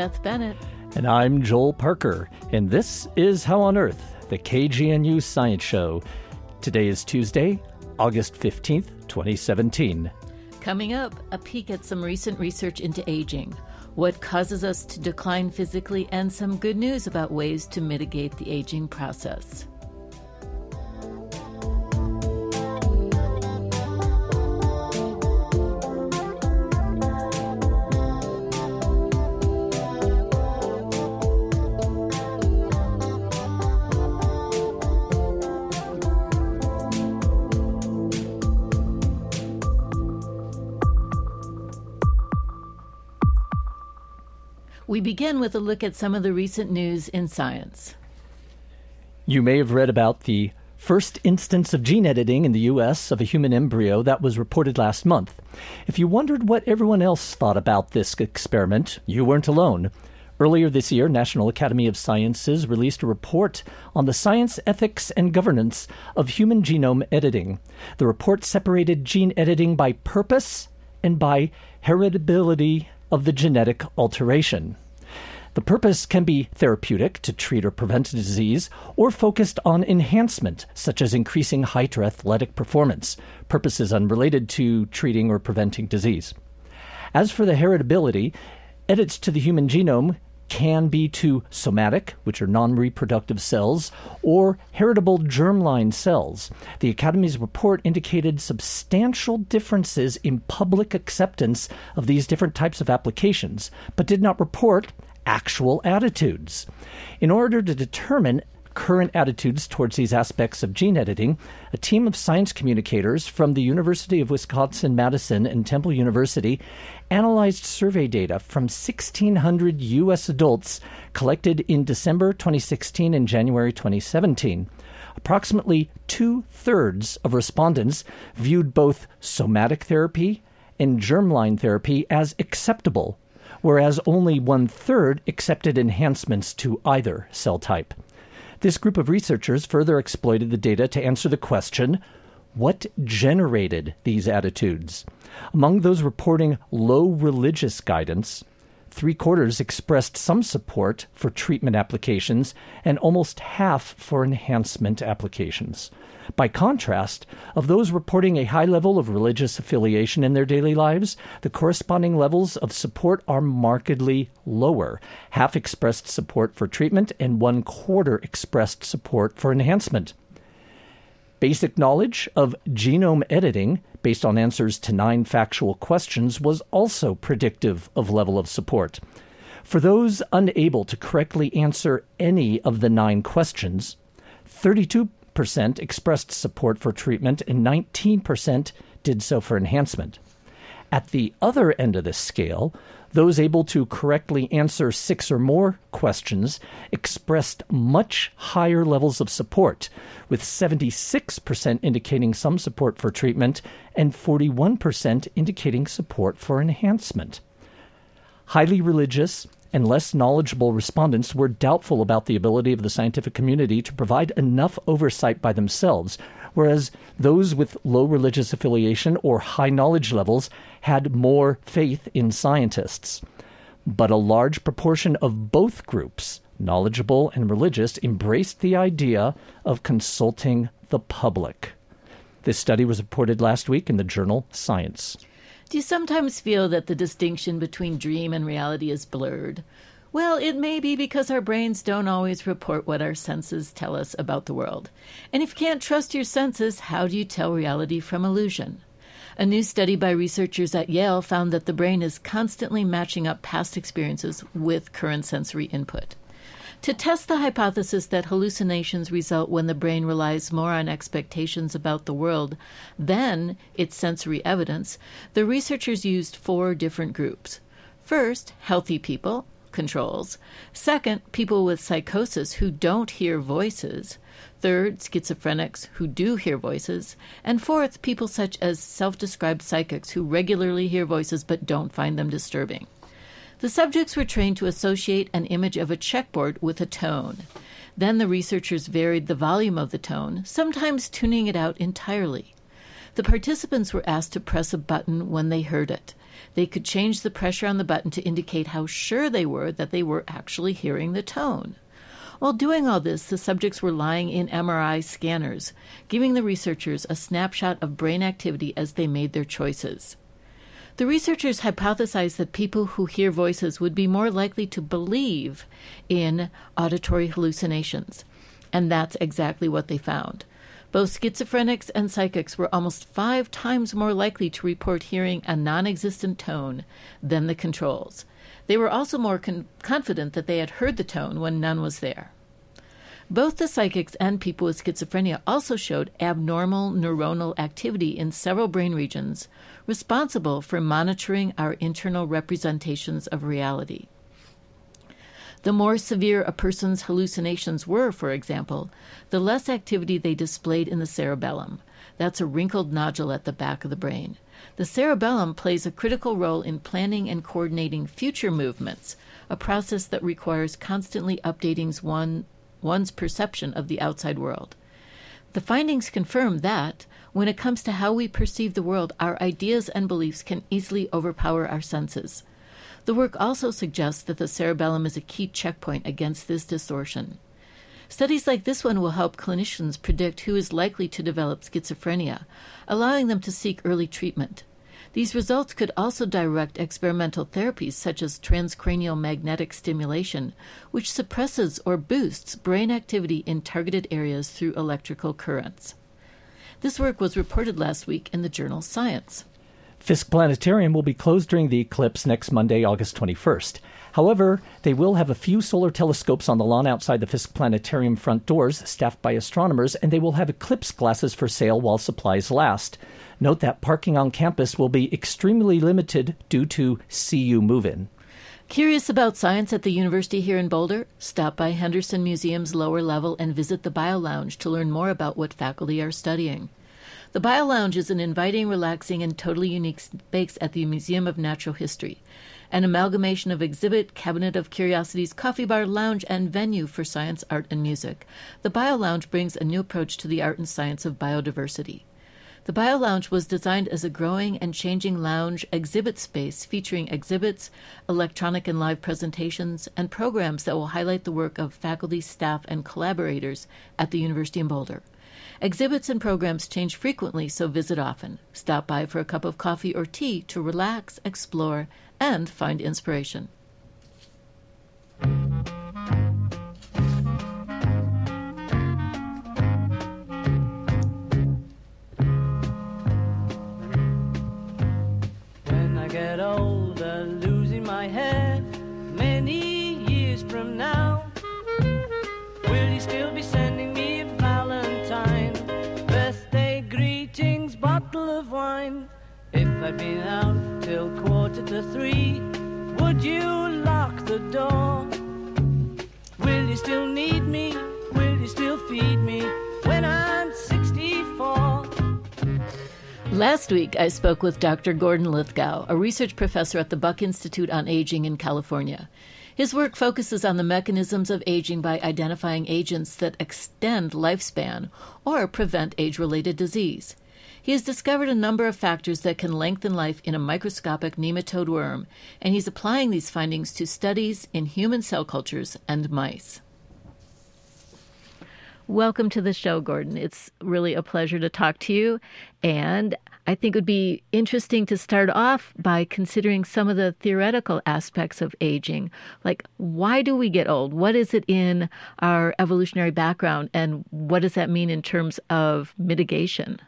Beth Bennett. And I'm Joel Parker. And this is How on Earth, the KGNU Science Show. Today is Tuesday, August 15th, 2017. Coming up, a peek at some recent research into aging, what causes us to decline physically, and some good news about ways to mitigate the aging process. We begin with a look at some of the recent news in science. You may have read about the first instance of gene editing in the U.S. of a human embryo that was reported last month. If you wondered what everyone else thought about this experiment, you weren't alone. Earlier this year, National Academy of Sciences released a report on the science, ethics, and governance of human genome editing. The report separated gene editing by purpose and by heritability of the genetic alteration. The purpose can be therapeutic to treat or prevent disease, or focused on enhancement, such as increasing height or athletic performance, purposes unrelated to treating or preventing disease. As for the heritability, edits to the human genome can be to somatic, which are non reproductive cells, or heritable germline cells. The Academy's report indicated substantial differences in public acceptance of these different types of applications, but did not report actual attitudes. In order to determine current attitudes towards these aspects of gene editing, a team of science communicators from the University of Wisconsin Madison and Temple University analyzed survey data from 1,600 U.S. adults collected in December 2016 and January 2017. Approximately two thirds of respondents viewed both somatic therapy and germline therapy as acceptable, whereas only one third accepted enhancements to either cell type. This group of researchers further exploited the data to answer the question what generated these attitudes? Among those reporting low religious guidance, three quarters expressed some support for treatment applications and almost half for enhancement applications. By contrast, of those reporting a high level of religious affiliation in their daily lives, the corresponding levels of support are markedly lower. Half expressed support for treatment, and one quarter expressed support for enhancement. Basic knowledge of genome editing, based on answers to nine factual questions, was also predictive of level of support. For those unable to correctly answer any of the nine questions, 32% expressed support for treatment and 19% did so for enhancement. At the other end of the scale, those able to correctly answer six or more questions expressed much higher levels of support, with 76% indicating some support for treatment and 41% indicating support for enhancement. Highly religious and less knowledgeable respondents were doubtful about the ability of the scientific community to provide enough oversight by themselves whereas those with low religious affiliation or high knowledge levels had more faith in scientists. But a large proportion of both groups, knowledgeable and religious, embraced the idea of consulting the public. This study was reported last week in the journal Science. Do you sometimes feel that the distinction between dream and reality is blurred? Well, it may be because our brains don't always report what our senses tell us about the world. And if you can't trust your senses, how do you tell reality from illusion? A new study by researchers at Yale found that the brain is constantly matching up past experiences with current sensory input. To test the hypothesis that hallucinations result when the brain relies more on expectations about the world than its sensory evidence, the researchers used four different groups. First, healthy people, controls. Second, people with psychosis who don't hear voices. Third, schizophrenics who do hear voices. And fourth, people such as self described psychics who regularly hear voices but don't find them disturbing. The subjects were trained to associate an image of a checkboard with a tone. Then the researchers varied the volume of the tone, sometimes tuning it out entirely. The participants were asked to press a button when they heard it. They could change the pressure on the button to indicate how sure they were that they were actually hearing the tone. While doing all this, the subjects were lying in MRI scanners, giving the researchers a snapshot of brain activity as they made their choices. The researchers hypothesized that people who hear voices would be more likely to believe in auditory hallucinations, and that's exactly what they found. Both schizophrenics and psychics were almost five times more likely to report hearing a non existent tone than the controls. They were also more con- confident that they had heard the tone when none was there. Both the psychics and people with schizophrenia also showed abnormal neuronal activity in several brain regions responsible for monitoring our internal representations of reality. The more severe a person's hallucinations were, for example, the less activity they displayed in the cerebellum. That's a wrinkled nodule at the back of the brain. The cerebellum plays a critical role in planning and coordinating future movements, a process that requires constantly updating one, one's perception of the outside world. The findings confirm that, when it comes to how we perceive the world, our ideas and beliefs can easily overpower our senses. The work also suggests that the cerebellum is a key checkpoint against this distortion. Studies like this one will help clinicians predict who is likely to develop schizophrenia, allowing them to seek early treatment. These results could also direct experimental therapies such as transcranial magnetic stimulation, which suppresses or boosts brain activity in targeted areas through electrical currents. This work was reported last week in the journal Science. Fisk Planetarium will be closed during the eclipse next Monday, August 21st. However, they will have a few solar telescopes on the lawn outside the Fisk Planetarium front doors, staffed by astronomers, and they will have eclipse glasses for sale while supplies last. Note that parking on campus will be extremely limited due to CU move in. Curious about science at the university here in Boulder? Stop by Henderson Museum's lower level and visit the Bio Lounge to learn more about what faculty are studying. The Bio Lounge is an inviting, relaxing, and totally unique space at the Museum of Natural History, an amalgamation of exhibit, cabinet of curiosities, coffee bar, lounge, and venue for science, art, and music. The Bio Lounge brings a new approach to the art and science of biodiversity. The Bio Lounge was designed as a growing and changing lounge exhibit space featuring exhibits, electronic and live presentations, and programs that will highlight the work of faculty, staff, and collaborators at the University in Boulder. Exhibits and programs change frequently, so visit often. Stop by for a cup of coffee or tea to relax, explore, and find inspiration. Out till quarter to three, would you lock the door? Will you still need me? Will you still feed me when I'm 64? Last week, I spoke with Dr. Gordon Lithgow, a research professor at the Buck Institute on Aging in California. His work focuses on the mechanisms of aging by identifying agents that extend lifespan or prevent age related disease. He has discovered a number of factors that can lengthen life in a microscopic nematode worm, and he's applying these findings to studies in human cell cultures and mice. Welcome to the show, Gordon. It's really a pleasure to talk to you. And I think it would be interesting to start off by considering some of the theoretical aspects of aging. Like, why do we get old? What is it in our evolutionary background? And what does that mean in terms of mitigation?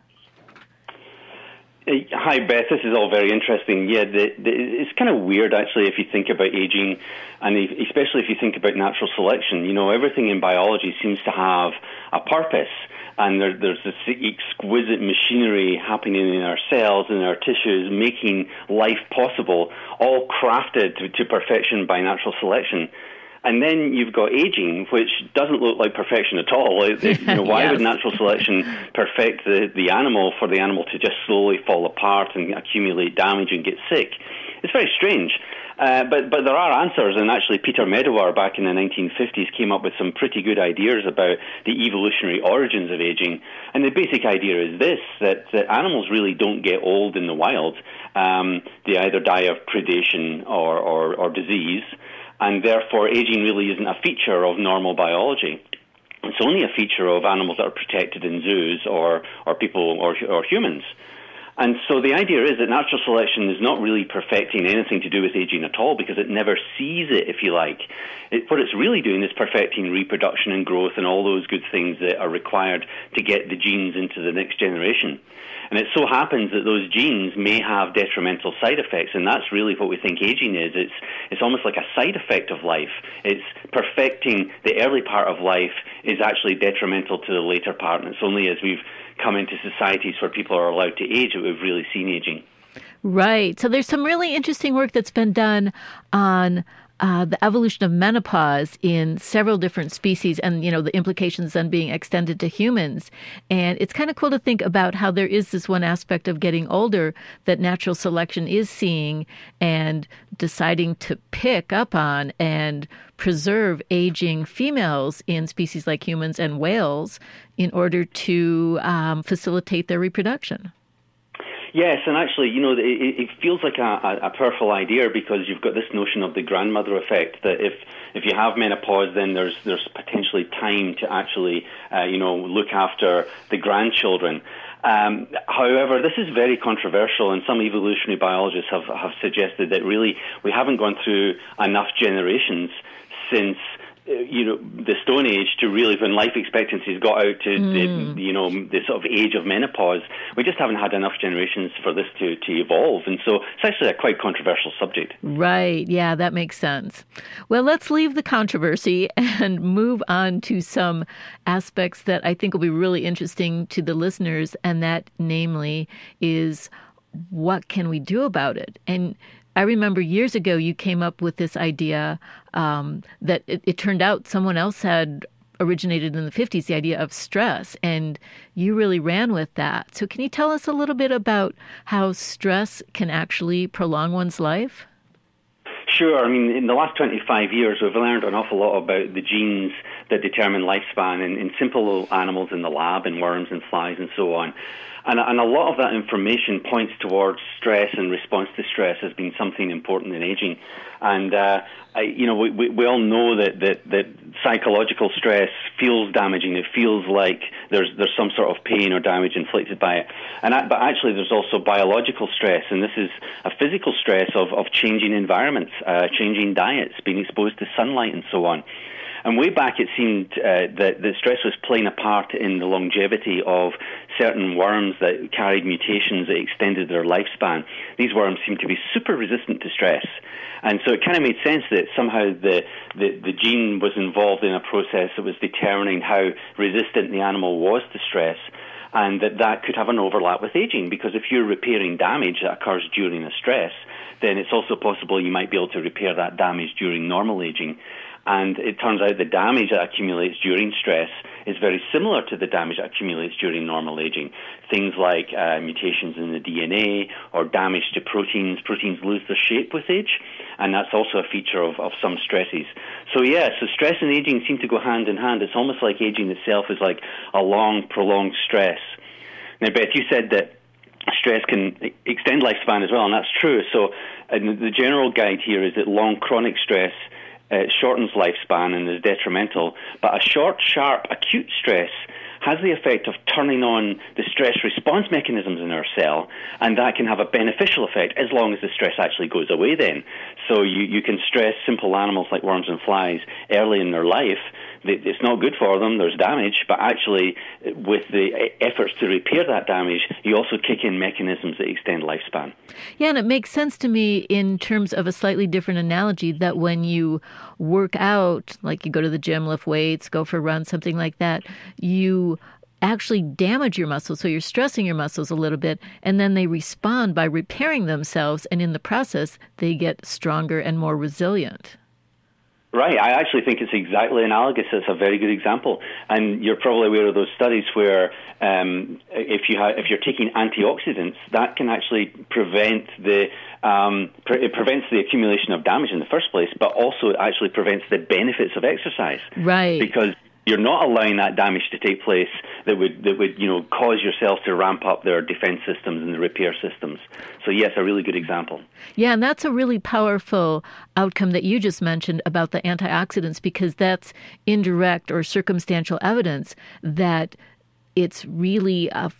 Uh, hi, Beth. This is all very interesting. Yeah, the, the, it's kind of weird actually if you think about aging, and especially if you think about natural selection. You know, everything in biology seems to have a purpose, and there, there's this exquisite machinery happening in our cells and our tissues, making life possible, all crafted to, to perfection by natural selection. And then you've got aging, which doesn't look like perfection at all. you know, why yes. would natural selection perfect the, the animal for the animal to just slowly fall apart and accumulate damage and get sick? It's very strange. Uh, but but there are answers, and actually Peter Medawar back in the 1950s came up with some pretty good ideas about the evolutionary origins of aging. And the basic idea is this: that, that animals really don't get old in the wild. Um, they either die of predation or, or, or disease, and therefore aging really isn't a feature of normal biology. It's only a feature of animals that are protected in zoos or, or people or, or humans. And so the idea is that natural selection is not really perfecting anything to do with aging at all because it never sees it, if you like. It, what it's really doing is perfecting reproduction and growth and all those good things that are required to get the genes into the next generation. And it so happens that those genes may have detrimental side effects, and that's really what we think aging is. It's, it's almost like a side effect of life. It's perfecting the early part of life is actually detrimental to the later part, and it's only as we've come into societies where people are allowed to age that we've really seen aging. Right. So there's some really interesting work that's been done on uh, the evolution of menopause in several different species and you know the implications then being extended to humans. And it's kind of cool to think about how there is this one aspect of getting older that natural selection is seeing and deciding to pick up on and preserve aging females in species like humans and whales in order to um, facilitate their reproduction Yes, and actually, you know, it, it feels like a, a, powerful idea because you've got this notion of the grandmother effect that if if you have menopause, then there's there's potentially time to actually, uh, you know, look after the grandchildren. Um, however, this is very controversial, and some evolutionary biologists have, have suggested that really we haven't gone through enough generations since you know the Stone Age to really when life expectancies got out to mm. the you know the sort of age of menopause, we just haven't had enough generations for this to to evolve, and so it's actually a quite controversial subject. Right? Yeah, that makes sense. Well, let's leave the controversy and move on to some aspects that I think will be really interesting to the listeners, and that namely is what can we do about it and I remember years ago you came up with this idea um, that it, it, turned out someone else had originated in the 50s, the idea of stress, and you really ran with that. So, can you tell us a little bit about how stress can actually prolong one's life? Sure. I mean, in the last 25 years, we've learned an awful lot about the genes that determine lifespan in, in simple animals in the lab, in worms and flies and so on. And, and a lot of that information points towards stress and response to stress as being something important in aging. And, uh, I, you know, we, we, we all know that, that, that psychological stress feels damaging. It feels like there's, there's some sort of pain or damage inflicted by it. And, but actually, there's also biological stress, and this is a physical stress of, of changing environments, uh, changing diets, being exposed to sunlight, and so on. And way back, it seemed uh, that the stress was playing a part in the longevity of certain worms that carried mutations that extended their lifespan. These worms seemed to be super resistant to stress. And so it kind of made sense that somehow the, the, the gene was involved in a process that was determining how resistant the animal was to stress and that that could have an overlap with aging because if you're repairing damage that occurs during a stress, then it's also possible you might be able to repair that damage during normal aging. And it turns out the damage that accumulates during stress is very similar to the damage that accumulates during normal aging. Things like uh, mutations in the DNA or damage to proteins. Proteins lose their shape with age, and that's also a feature of, of some stresses. So, yeah, so stress and aging seem to go hand in hand. It's almost like aging itself is like a long, prolonged stress. Now, Beth, you said that stress can extend lifespan as well, and that's true. So, the general guide here is that long chronic stress uh, shortens lifespan and is detrimental. But a short, sharp, acute stress has the effect of turning on the stress response mechanisms in our cell, and that can have a beneficial effect as long as the stress actually goes away then. So you, you can stress simple animals like worms and flies early in their life it's not good for them. There's damage, but actually, with the efforts to repair that damage, you also kick in mechanisms that extend lifespan. Yeah, and it makes sense to me in terms of a slightly different analogy that when you work out, like you go to the gym, lift weights, go for a run, something like that, you actually damage your muscles. So you're stressing your muscles a little bit, and then they respond by repairing themselves, and in the process, they get stronger and more resilient. Right. I actually think it's exactly analogous. It's a very good example, and you're probably aware of those studies where um, if you ha- if you're taking antioxidants, that can actually prevent the um, pre- it prevents the accumulation of damage in the first place, but also it actually prevents the benefits of exercise. Right. Because you're not allowing that damage to take place that would that would you know cause yourself to ramp up their defense systems and the repair systems. So yes, a really good example. Yeah, and that's a really powerful outcome that you just mentioned about the antioxidants because that's indirect or circumstantial evidence that it's really uh,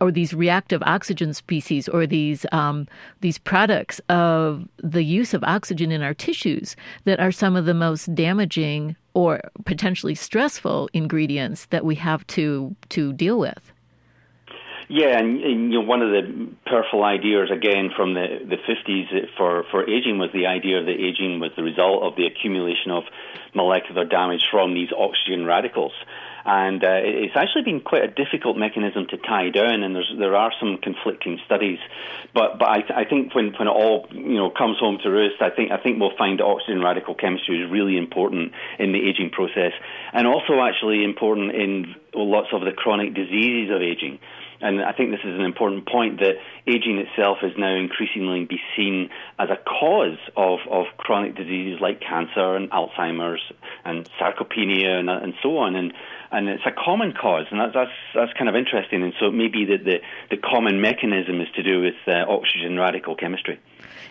or these reactive oxygen species or these um, these products of the use of oxygen in our tissues that are some of the most damaging or potentially stressful ingredients that we have to to deal with. Yeah, and, and, you know one of the powerful ideas again from the the fifties for for aging was the idea that aging was the result of the accumulation of molecular damage from these oxygen radicals and uh, it's actually been quite a difficult mechanism to tie down. And there are some conflicting studies, but but I, I think when when it all you know comes home to roost, I think I think we'll find oxygen radical chemistry is really important in the aging process, and also actually important in lots of the chronic diseases of aging. And I think this is an important point that aging itself is now increasingly be seen as a cause of, of chronic diseases like cancer and Alzheimer's and sarcopenia and, and so on. And and it's a common cause, and that's that's, that's kind of interesting. And so it may be that the, the common mechanism is to do with uh, oxygen radical chemistry.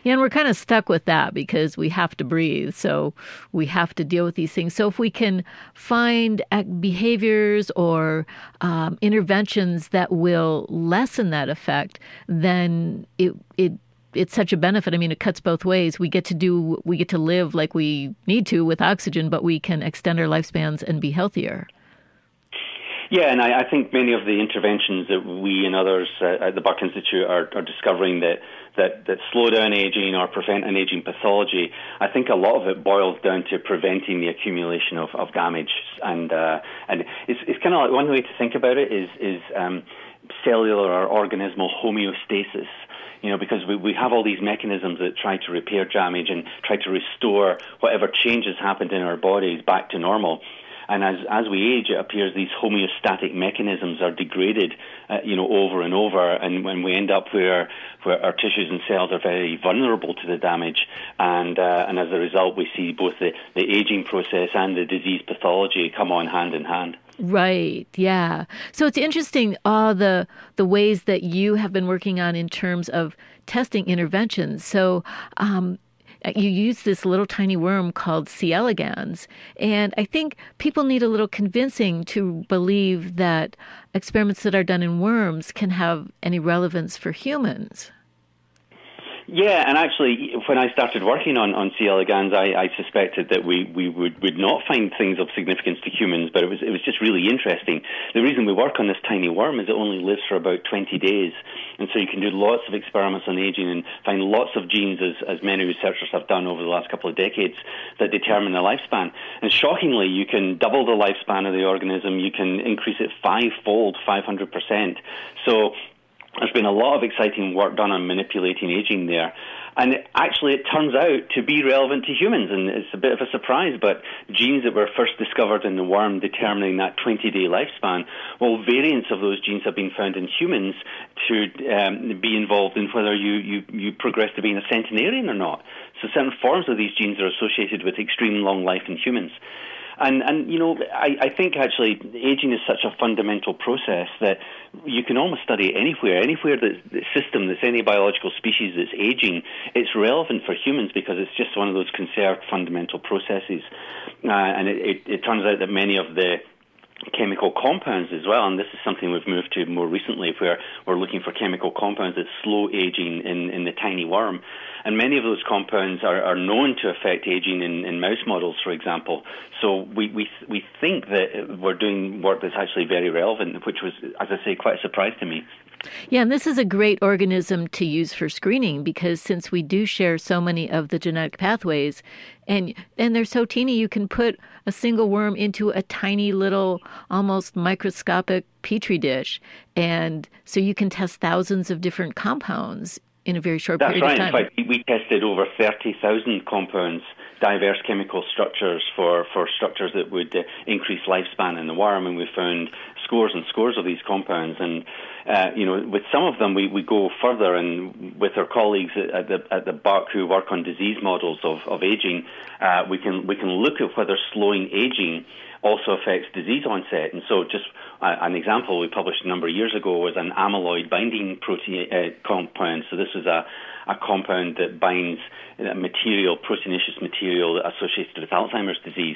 Yeah, and we're kind of stuck with that because we have to breathe, so we have to deal with these things. So if we can find behaviors or um, interventions that will lessen that effect, then it it it's such a benefit. I mean, it cuts both ways. We get to do, we get to live like we need to with oxygen, but we can extend our lifespans and be healthier. Yeah, and I, I think many of the interventions that we and others uh, at the Buck Institute are, are discovering that, that, that slow down aging or prevent an aging pathology, I think a lot of it boils down to preventing the accumulation of, of damage. And, uh, and it's, it's kind of like one way to think about it is, is um, cellular or organismal homeostasis you know, because we, we have all these mechanisms that try to repair damage and try to restore whatever changes happened in our bodies back to normal. And as, as we age, it appears these homeostatic mechanisms are degraded, uh, you know, over and over. And when we end up where, where our tissues and cells are very vulnerable to the damage, and, uh, and as a result, we see both the, the aging process and the disease pathology come on hand in hand. Right. Yeah. So it's interesting all the the ways that you have been working on in terms of testing interventions. So um, Uh, you use this little tiny worm called C. elegans. And I think people need a little convincing to believe that experiments that are done in worms can have any relevance for humans. Yeah, and actually, when I started working on, on C. elegans, I, I suspected that we, we would, would not find things of significance to humans, but it was, it was just really interesting. The reason we work on this tiny worm is it only lives for about 20 days, and so you can do lots of experiments on aging and find lots of genes, as, as many researchers have done over the last couple of decades, that determine the lifespan. And shockingly, you can double the lifespan of the organism, you can increase it fivefold, 500%. So there's been a lot of exciting work done on manipulating aging there. And it, actually, it turns out to be relevant to humans, and it's a bit of a surprise. But genes that were first discovered in the worm determining that 20 day lifespan, well, variants of those genes have been found in humans to um, be involved in whether you, you, you progress to being a centenarian or not. So, certain forms of these genes are associated with extreme long life in humans. And and you know, I, I think actually aging is such a fundamental process that you can almost study it anywhere. Anywhere that the system that's any biological species that's aging, it's relevant for humans because it's just one of those conserved fundamental processes. Uh, and it, it, it turns out that many of the chemical compounds as well, and this is something we've moved to more recently, where we're looking for chemical compounds that slow aging in, in the tiny worm. And many of those compounds are, are known to affect aging in, in mouse models, for example. So we, we, we think that we're doing work that's actually very relevant, which was, as I say, quite a surprise to me. Yeah, and this is a great organism to use for screening because since we do share so many of the genetic pathways and and they're so teeny you can put a single worm into a tiny little almost microscopic petri dish and so you can test thousands of different compounds in a very short That's period right. of time. In fact, we tested over 30,000 compounds diverse chemical structures for, for structures that would uh, increase lifespan in the worm, and we found scores and scores of these compounds. And uh, you know, with some of them, we, we go further, and with our colleagues at the at the Buck who work on disease models of, of aging, uh, we can we can look at whether slowing aging also affects disease onset. And so, just uh, an example we published a number of years ago was an amyloid binding protein uh, compound. So this is a a compound that binds material, proteinaceous material associated with Alzheimer's disease.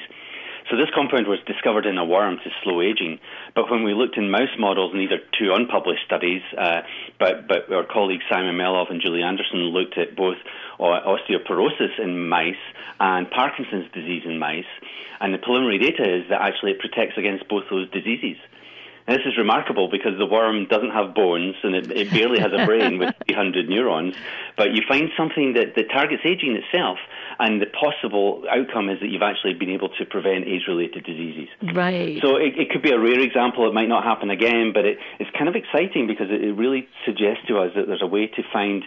This compound was discovered in a worm to slow aging. But when we looked in mouse models, and these are two unpublished studies, uh, but, but our colleagues Simon Melov and Julie Andersen looked at both osteoporosis in mice and Parkinson's disease in mice. And the preliminary data is that actually it protects against both those diseases. And this is remarkable because the worm doesn't have bones and it, it barely has a brain with 300 neurons. But you find something that, that targets aging itself, and the possible outcome is that you've actually been able to prevent age related diseases. Right. So it, it, could be a rare example. It might not happen again, but it, it's kind of exciting because it, it really suggests to us that there's a way to find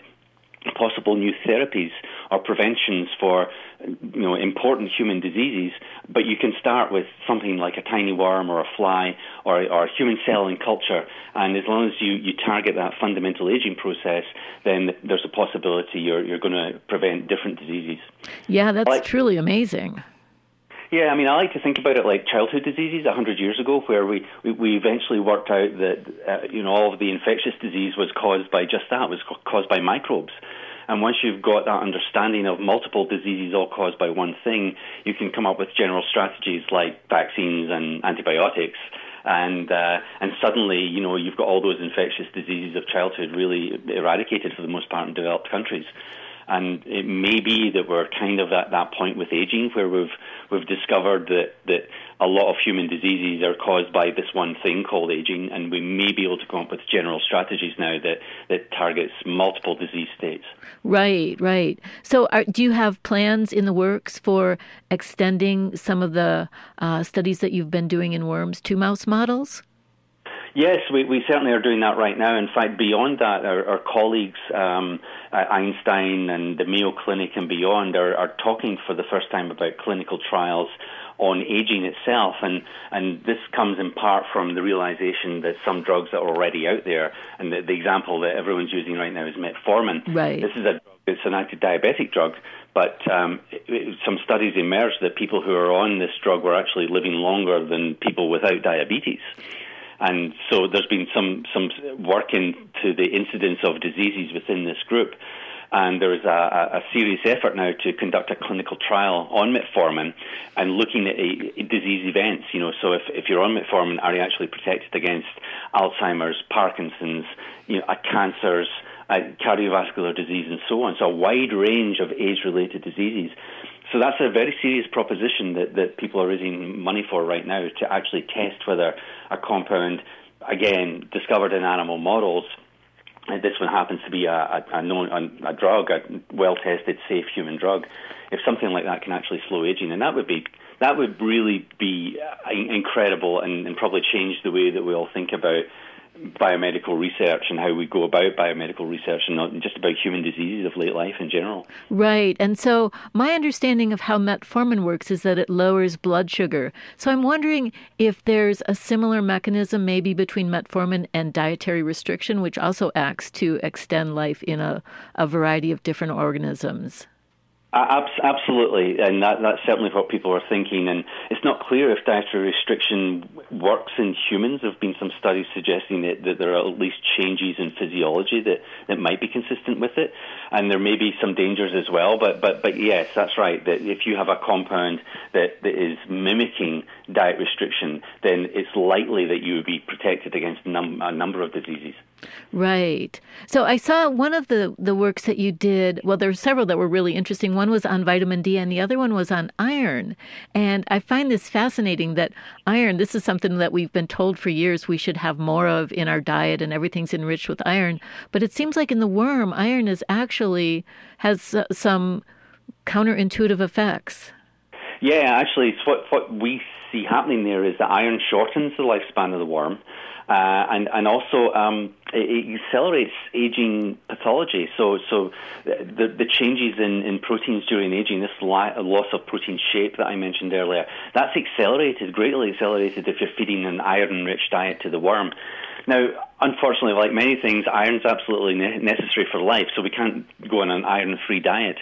possible new therapies or preventions for you know important human diseases, but you can start with something like a tiny worm or a fly or, or a human cell in culture, and as long as you, you target that fundamental aging process, then there's a possibility you're you're going to prevent different diseases. Yeah, that's like, truly amazing. Yeah, I mean, I like to think about it like childhood diseases a hundred years ago, where we, we, we eventually worked out that uh, you know all of the infectious disease was caused by just that, was caused by microbes. And once you've got that understanding of multiple diseases all caused by one thing, you can come up with general strategies like vaccines and antibiotics. And uh, and suddenly, you know, you've got all those infectious diseases of childhood really eradicated for the most part in developed countries. And it may be that we're kind of at that point with aging where we've we've discovered that, that a lot of human diseases are caused by this one thing called aging, and we may be able to come up with general strategies now that, that targets multiple disease states. Right, right. So, are, do you have plans in the works for extending some of the uh, studies that you've been doing in worms to mouse models? Yes, we, we certainly are doing that right now. In fact, beyond that, our, our colleagues um, at Einstein and the Mayo Clinic and beyond are, are talking for the first time about clinical trials on aging itself, and and this comes in part from the realization that some drugs are already out there, and the, the example that everyone's using right now is metformin. Right. This is a it's an anti-diabetic drug, but um, it, it, some studies emerged that people who are on this drug were actually living longer than people without diabetes. And so there's been some, some work into the incidence of diseases within this group. And there is a, a, serious effort now to conduct a clinical trial on metformin and looking at a, a disease events. You know, so if, if you're on metformin, are you actually protected against Alzheimer's, Parkinson's, you know, cancers, uh, cardiovascular disease, and so on? So a wide range of age-related diseases. So that's a very serious proposition that, that people are raising money for right now to actually test whether a compound, again, discovered in animal models, and this one happens to be a, a, a known a, a drug, a well-tested, safe human drug. If something like that can actually slow aging, and that would be that would really be uh, incredible and, and probably change the way that we all think about biomedical research and how we go about biomedical research and not just about human diseases of late life in general. Right. And so my understanding of how metformin works is that it lowers blood sugar. So I'm wondering if there's a similar mechanism maybe between metformin and dietary restriction, which also acts to extend life in a, a variety of different organisms. Uh, absolutely, and that, that's certainly what people are thinking. And it's not clear if dietary restriction works in humans. There have been some studies suggesting that, that there are at least changes in physiology that, that might be consistent with it, and there may be some dangers as well. But but but yes, that's right. That if you have a compound that, that is mimicking diet restriction, then it's likely that you would be protected against num- a number of diseases. Right. So I saw one of the, the works that you did. Well, there were several that were really interesting. One was on vitamin D, and the other one was on iron. And I find this fascinating that iron, this is something that we've been told for years we should have more of in our diet, and everything's enriched with iron. But it seems like in the worm, iron is actually has uh, some counterintuitive effects. Yeah, actually, what what we see happening there is that iron shortens the lifespan of the worm. Uh, and and also um, it, accelerates aging pathology. So so the the changes in, in proteins during aging, this loss of protein shape that I mentioned earlier, that's accelerated greatly accelerated if you're feeding an iron-rich diet to the worm. Now, unfortunately, like many things, iron's absolutely ne- necessary for life, so we can't go on an iron-free diet.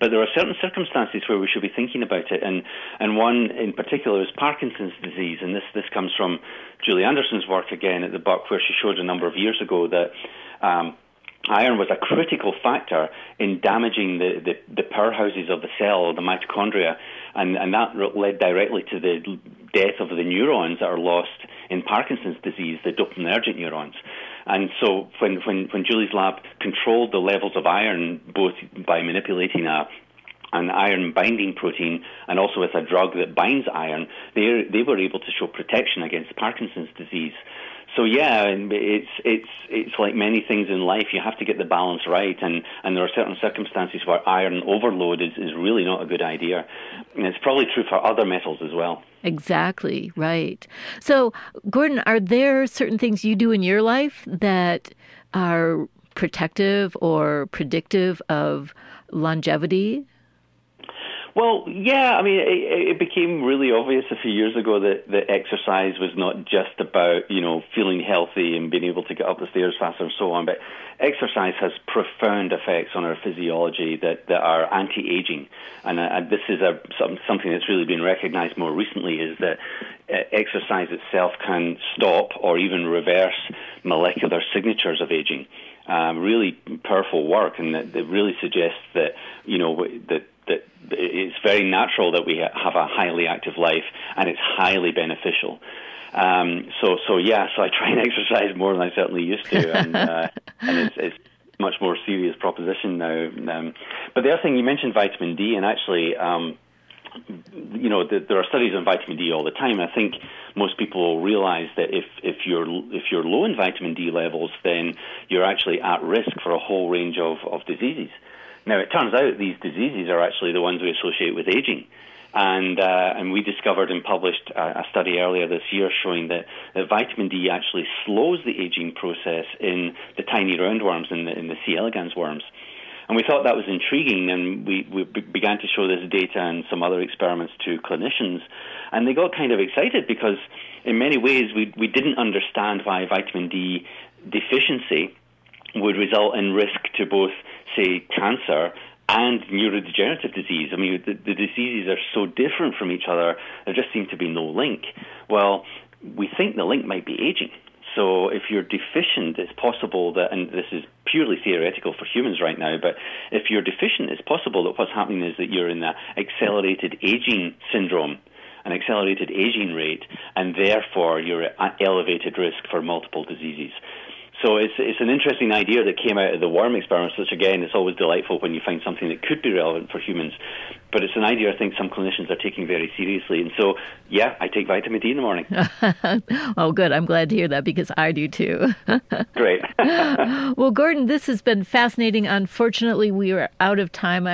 But there are certain circumstances where we should be thinking about it, and, and one in particular is Parkinson's disease, and this, this comes from Julie Andersen's work again at the Buck, where she showed a number of years ago that um, iron was a critical factor in damaging the, the, the powerhouses of the cell, the mitochondria, and, and that led directly to the death of the neurons that are lost in Parkinson's disease, the dopaminergic neurons. And so when, when, when Julie's lab controlled the levels of iron, both by manipulating a, an iron binding protein and also with a drug that binds iron, they, they were able to show protection against Parkinson's disease. So yeah, it's it's it's like many things in life. You have to get the balance right, and, and there are certain circumstances where iron overload is, is really not a good idea, and it's probably true for other metals as well. Exactly right. So, Gordon, are there certain things you do in your life that are protective or predictive of longevity? Well, yeah, I mean, it, it, became really obvious a few years ago that, that exercise was not just about, you know, feeling healthy and being able to get up the stairs faster and so on, but exercise has profound effects on our physiology that, that are anti-aging. And uh, this is a, something that's really been recognized more recently is that uh, exercise itself can stop or even reverse molecular signatures of aging. Um, really powerful work, and that, that really suggests that, you know, that that it's very natural that we have a highly active life and it's highly beneficial. Um, so, so yeah, so I try and exercise more than I certainly used to, and, uh, and it's, it's much more serious proposition now. Um, but the other thing you mentioned vitamin D, and actually, um, you know, the, there are studies on vitamin D all the time. I think most people will realize that if, if you're if you're low in vitamin D levels, then you're actually at risk for a whole range of, of diseases. Now, it turns out these diseases are actually the ones we associate with aging. And, uh, and we discovered and published a, a, study earlier this year showing that, that vitamin D actually slows the aging process in the tiny roundworms, in the, in the C. elegans worms. And we thought that was intriguing, and we, we began to show this data and some other experiments to clinicians. And they got kind of excited because, in many ways, we, we didn't understand why vitamin D deficiency would result in risk to both say, cancer and neurodegenerative disease. I mean, the, the, diseases are so different from each other, there just seems to be no link. Well, we think the link might be aging. So if you're deficient, it's possible that, and this is purely theoretical for humans right now, but if you're deficient, it's possible that what's happening is that you're in the accelerated aging syndrome an accelerated aging rate, and therefore you're at elevated risk for multiple diseases. So it's it's an interesting idea that came out of the worm experiments, which again is always delightful when you find something that could be relevant for humans. But it's an idea I think some clinicians are taking very seriously. And so, yeah, I take vitamin D in the morning. oh, good. I'm glad to hear that because I do too. Great. well, Gordon, this has been fascinating. Unfortunately, we are out of time.